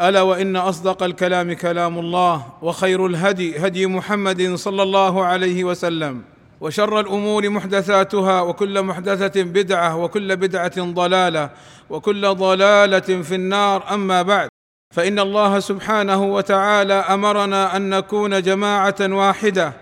ألا وإن أصدق الكلام كلام الله وخير الهدي هدي محمد صلى الله عليه وسلم وشر الأمور محدثاتها وكل محدثة بدعة وكل بدعة ضلالة وكل ضلالة في النار. أما بعد فإن الله سبحانه وتعالى أمرنا أن نكون جماعة واحدة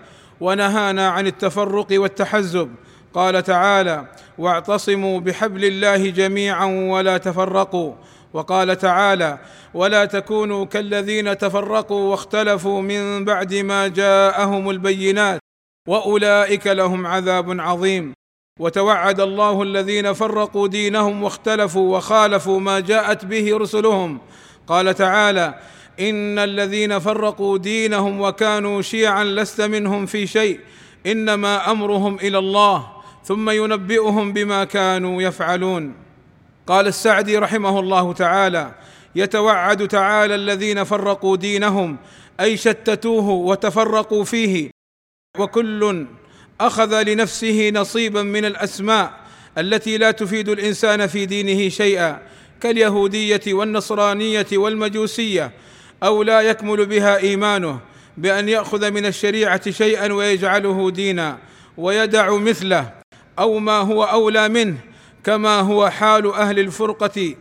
ونهانا عن التفرق والتحزب. قال تعالى واعتصموا بحبل الله جميعا ولا تفرقوا. وقال تعالى ولا تكونوا كالذين تفرقوا واختلفوا من بعد ما جاءهم البينات وأولئك لهم عذاب عظيم. وتوعد الله الذين فرقوا دينهم واختلفوا وخالفوا ما جاءت به رسلهم. قال تعالى إن الذين فرقوا دينهم وكانوا شيعا لست منهم في شيء إنما أمرهم إلى الله ثم ينبئهم بما كانوا يفعلون. قال السعدي رحمه الله تعالى يتوعد تعالى الذين فرقوا دينهم أي شتتوه وتفرقوا فيه. وكل أخذ لنفسه نصيبا من الأسماء التي لا تفيد الإنسان في دينه شيئا كاليهودية والنصرانية والمجوسية أو لا يكمل بها إيمانه بأن يأخذ من الشريعة شيئا ويجعله دينا ويدع مثله أو ما هو أولى منه. كما هو حال أهل الفرقة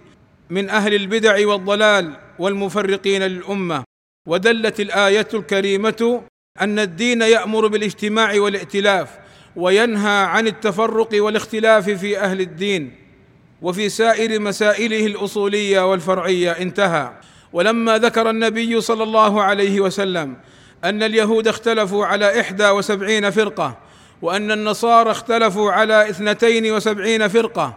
من أهل البدع والضلال والمفرقين للأمة. ودلت الآية الكريمة أن الدين يأمر بالاجتماع والائتلاف وينهى عن التفرق والاختلاف في أهل الدين وفي سائر مسائله الأصولية والفرعية. انتهى. ولما ذكر النبي صلى الله عليه وسلم أن اليهود اختلفوا على إحدى وسبعين فرقة وأن النصارى اختلفوا على اثنتين وسبعين فرقة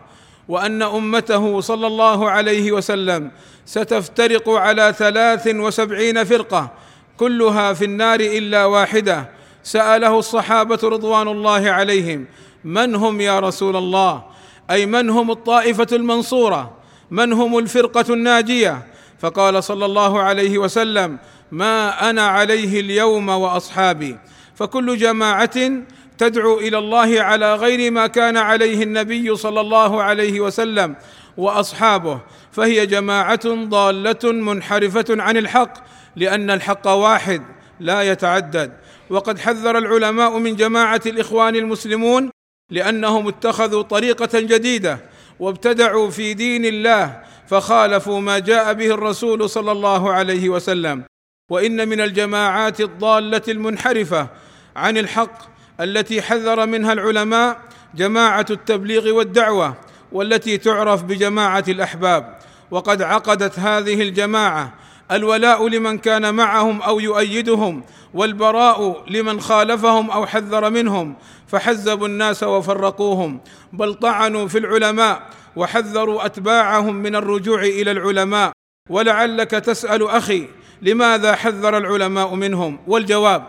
وأن أمته صلى الله عليه وسلم ستفترق على ثلاث وسبعين فرقة كلها في النار إلا واحدة. سأله الصحابة رضوان الله عليهم من هم يا رسول الله؟ أي من هم الطائفة المنصورة؟ من هم الفرقة الناجية؟ فقال صلى الله عليه وسلم ما أنا عليه اليوم وأصحابي. فكل جماعة تدعو إلى الله على غير ما كان عليه النبي صلى الله عليه وسلم وأصحابه فهي جماعة ضالة منحرفة عن الحق لأن الحق واحد لا يتعدد. وقد حذر العلماء من جماعة الإخوان المسلمون لأنهم اتخذوا طريقة جديدة وابتدعوا في دين الله فخالفوا ما جاء به الرسول صلى الله عليه وسلم. وإن من الجماعات الضالة المنحرفة عن الحق التي حذر منها العلماء جماعة التبليغ والدعوة والتي تعرف بجماعة الأحباب. وقد عقدت هذه الجماعة الولاء لمن كان معهم أو يؤيدهم والبراء لمن خالفهم أو حذر منهم فحزبوا الناس وفرقوهم بل طعنوا في العلماء وحذروا أتباعهم من الرجوع إلى العلماء. ولعلك تسأل أخي لماذا حذر العلماء منهم؟ والجواب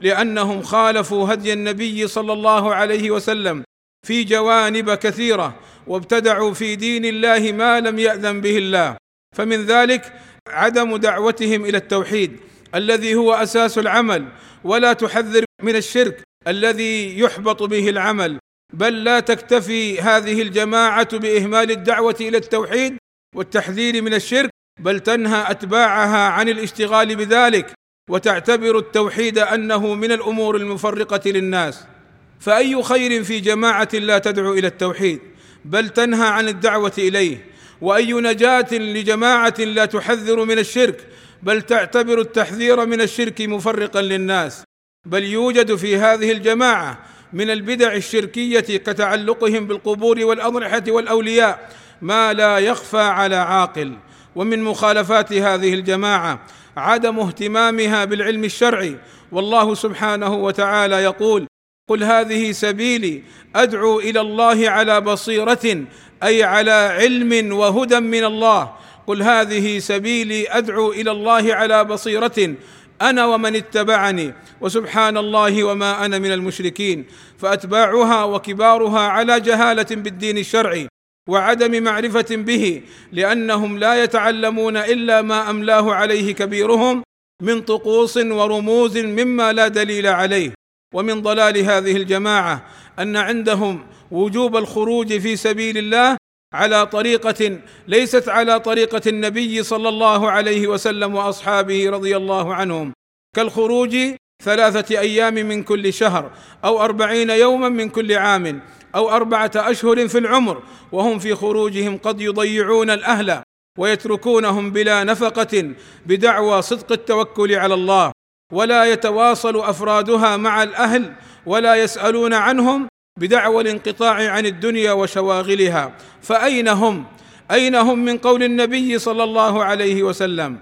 لأنهم خالفوا هدي النبي صلى الله عليه وسلم في جوانب كثيرة وابتدعوا في دين الله ما لم يأذن به الله. فمن ذلك عدم دعوتهم إلى التوحيد الذي هو أساس العمل ولا تحذر من الشرك الذي يحبط به العمل. بل لا تكتفي هذه الجماعة بإهمال الدعوة إلى التوحيد والتحذير من الشرك بل تنهى أتباعها عن الاشتغال بذلك. وتعتبر التوحيد أنه من الأمور المفرقة للناس. فأي خير في جماعة لا تدعو إلى التوحيد بل تنهى عن الدعوة إليه. وأي نجاة لجماعة لا تحذر من الشرك بل تعتبر التحذير من الشرك مفرقا للناس. بل يوجد في هذه الجماعة من البدع الشركية كتعلقهم بالقبور والأضرحة والأولياء ما لا يخفى على عاقل. ومن مخالفات هذه الجماعة عدم اهتمامها بالعلم الشرعي. والله سبحانه وتعالى يقول قل هذه سبيلي أدعو إلى الله على بصيرة أي على علم وهدى من الله. قل هذه سبيلي أدعو إلى الله على بصيرة أنا ومن اتبعني وسبحان الله وما أنا من المشركين. فأتباعها وكبارها على جهالة بالدين الشرعي. وعدم معرفة به لأنهم لا يتعلمون إلا ما أملاه عليه كبيرهم من طقوس ورموز مما لا دليل عليه. ومن ضلال هذه الجماعة أن عندهم وجوب الخروج في سبيل الله على طريقة ليست على طريقة النبي صلى الله عليه وسلم وأصحابه رضي الله عنهم كالخروج ثلاثة أيام من كل شهر أو أربعين يوما من كل عام. أو أربعة أشهر في العمر وهم في خروجهم قد يضيعون الأهل ويتركونهم بلا نفقة بدعوى صدق التوكل على الله. ولا يتواصل أفرادها مع الأهل ولا يسألون عنهم بدعوى الانقطاع عن الدنيا وشواغلها. فأين هم؟ أين هم من قول النبي صلى الله عليه وسلم؟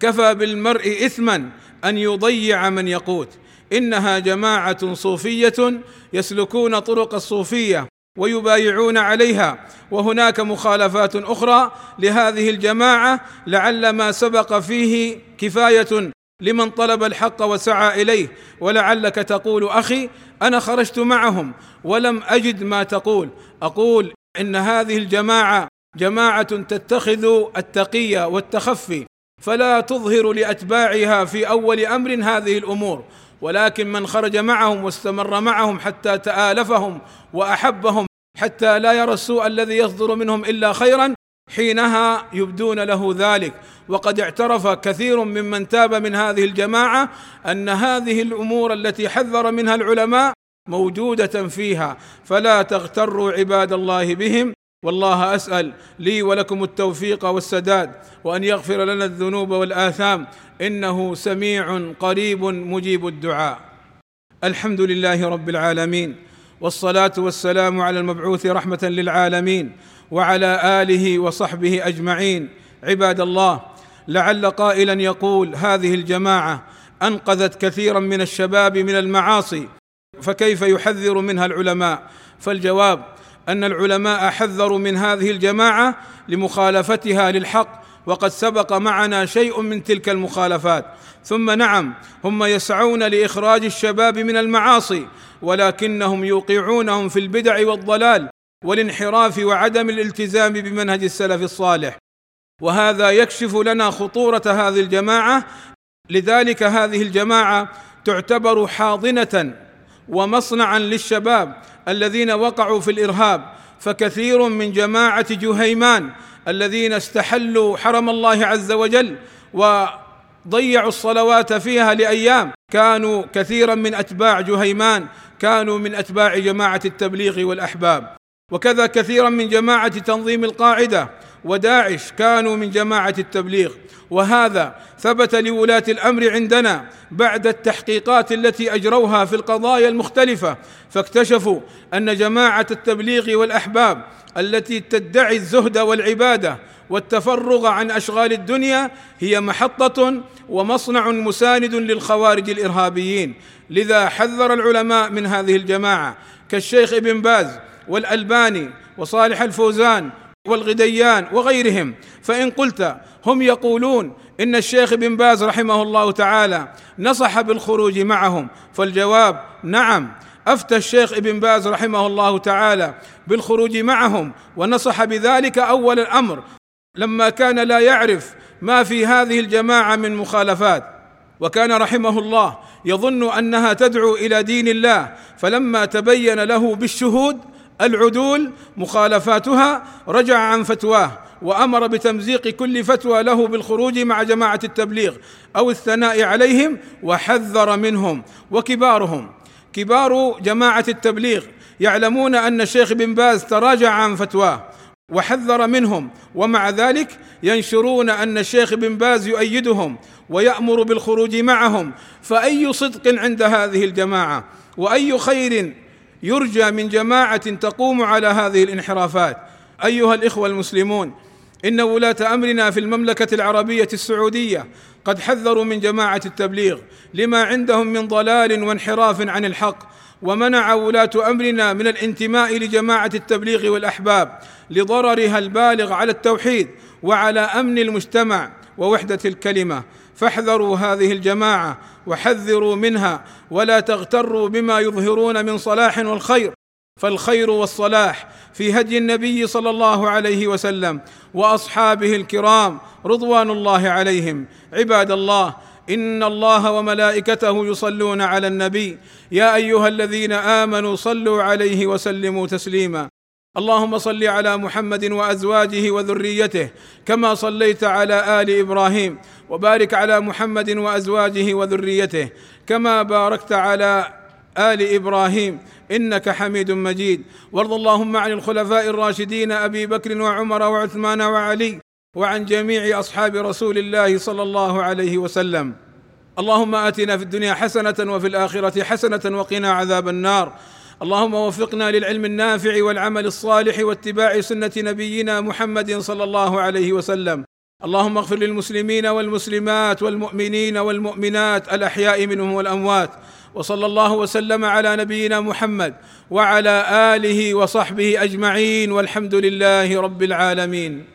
كفى بالمرء اثما أن يضيع من يقوت. إنها جماعة صوفية يسلكون طرق الصوفية ويبايعون عليها وهناك مخالفات أخرى لهذه الجماعة لعل ما سبق فيه كفاية لمن طلب الحق وسعى إليه. ولعلك تقول أخي أنا خرجت معهم ولم أجد ما تقول. أقول إن هذه الجماعة جماعة تتخذ التقيه والتخفي فلا تظهر لأتباعها في أول أمر هذه الأمور. ولكن من خرج معهم واستمر معهم حتى تآلفهم وأحبهم حتى لا يرى السوء الذي يصدر منهم إلا خيرا حينها يبدون له ذلك. وقد اعترف كثير ممن تاب من هذه الجماعة أن هذه الأمور التي حذر منها العلماء موجودة فيها فلا تغتروا عباد الله بهم. والله أسأل لي ولكم التوفيق والسداد وأن يغفر لنا الذنوب والآثام. إنه سميع قريب مجيب الدعاء. الحمد لله رب العالمين والصلاة والسلام على المبعوث رحمة للعالمين وعلى آله وصحبه أجمعين. عباد الله لعل قائلا يقول هذه الجماعة أنقذت كثيرا من الشباب من المعاصي فكيف يحذر منها العلماء؟ فالجواب أن العلماء حذروا من هذه الجماعة لمخالفتها للحق وقد سبق معنا شيء من تلك المخالفات. ثم نعم هم يسعون لإخراج الشباب من المعاصي ولكنهم يوقعونهم في البدع والضلال والانحراف وعدم الالتزام بمنهج السلف الصالح. وهذا يكشف لنا خطورة هذه الجماعة. لذلك هذه الجماعة تعتبر حاضنة ومصنعا للشباب الذين وقعوا في الإرهاب فكثير من جماعة جهيمان الذين استحلوا حرم الله عز وجل وضيعوا الصلوات فيها لأيام كانوا كثيرا من أتباع جهيمان كانوا من أتباع جماعة التبليغ والأحباب. وكذا كثيرا من جماعة تنظيم القاعدة وداعش كانوا من جماعة التبليغ. وهذا ثبت لولاة الأمر عندنا بعد التحقيقات التي أجروها في القضايا المختلفة فاكتشفوا أن جماعة التبليغ والأحباب التي تدعي الزهد والعبادة والتفرغ عن أشغال الدنيا هي محطة ومصنع مساند للخوارج الإرهابيين. لذا حذر العلماء من هذه الجماعة كالشيخ ابن باز والألباني وصالح الفوزان والغديان وغيرهم. فإن قلت هم يقولون إن الشيخ بن باز رحمه الله تعالى نصح بالخروج معهم فالجواب نعم أفتى الشيخ ابن باز رحمه الله تعالى بالخروج معهم ونصح بذلك أول الأمر. لما كان لا يعرف ما في هذه الجماعة من مخالفات وكان رحمه الله يظن أنها تدعو إلى دين الله فلما تبين له بالشهود العدول مخالفاتها رجع عن فتواه وأمر بتمزيق كل فتوى له بالخروج مع جماعة التبليغ أو الثناء عليهم وحذر منهم وكبارهم. كبار جماعة التبليغ يعلمون أن الشيخ بن باز تراجع عن فتواه وحذر منهم ومع ذلك ينشرون أن الشيخ بن باز يؤيدهم ويأمر بالخروج معهم. فأي صدق عند هذه الجماعة؟ وأي خير يرجى من جماعة تقوم على هذه الانحرافات. أيها الإخوة المسلمون إن ولاة أمرنا في المملكة العربية السعودية قد حذروا من جماعة التبليغ لما عندهم من ضلال وانحراف عن الحق ومنع ولاة أمرنا من الانتماء لجماعة التبليغ والأحباب لضررها البالغ على التوحيد وعلى أمن المجتمع ووحدة الكلمة. فاحذروا هذه الجماعة وحذروا منها ولا تغتروا بما يظهرون من صلاح والخير. فالخير والصلاح في هدي النبي صلى الله عليه وسلم وأصحابه الكرام رضوان الله عليهم. عباد الله إن الله وملائكته يصلون على النبي. يا أيها الذين آمنوا صلوا عليه وسلموا تسليما. اللهم صل على محمد وأزواجه وذريته كما صليت على آل إبراهيم وبارك على محمد وأزواجه وذريته كما باركت على آل إبراهيم إنك حميد مجيد. وارض اللهم عن الخلفاء الراشدين أبي بكر وعمر وعثمان وعلي وعن جميع أصحاب رسول الله صلى الله عليه وسلم. اللهم آتنا في الدنيا حسنة وفي الآخرة حسنة وقنا عذاب النار. اللهم وفقنا للعلم النافع والعمل الصالح واتباع سنة نبينا محمد صلى الله عليه وسلم. اللهم اغفر للمسلمين والمسلمات والمؤمنين والمؤمنات الأحياء منهم والأموات. وصلى الله وسلم على نبينا محمد وعلى آله وصحبه أجمعين والحمد لله رب العالمين.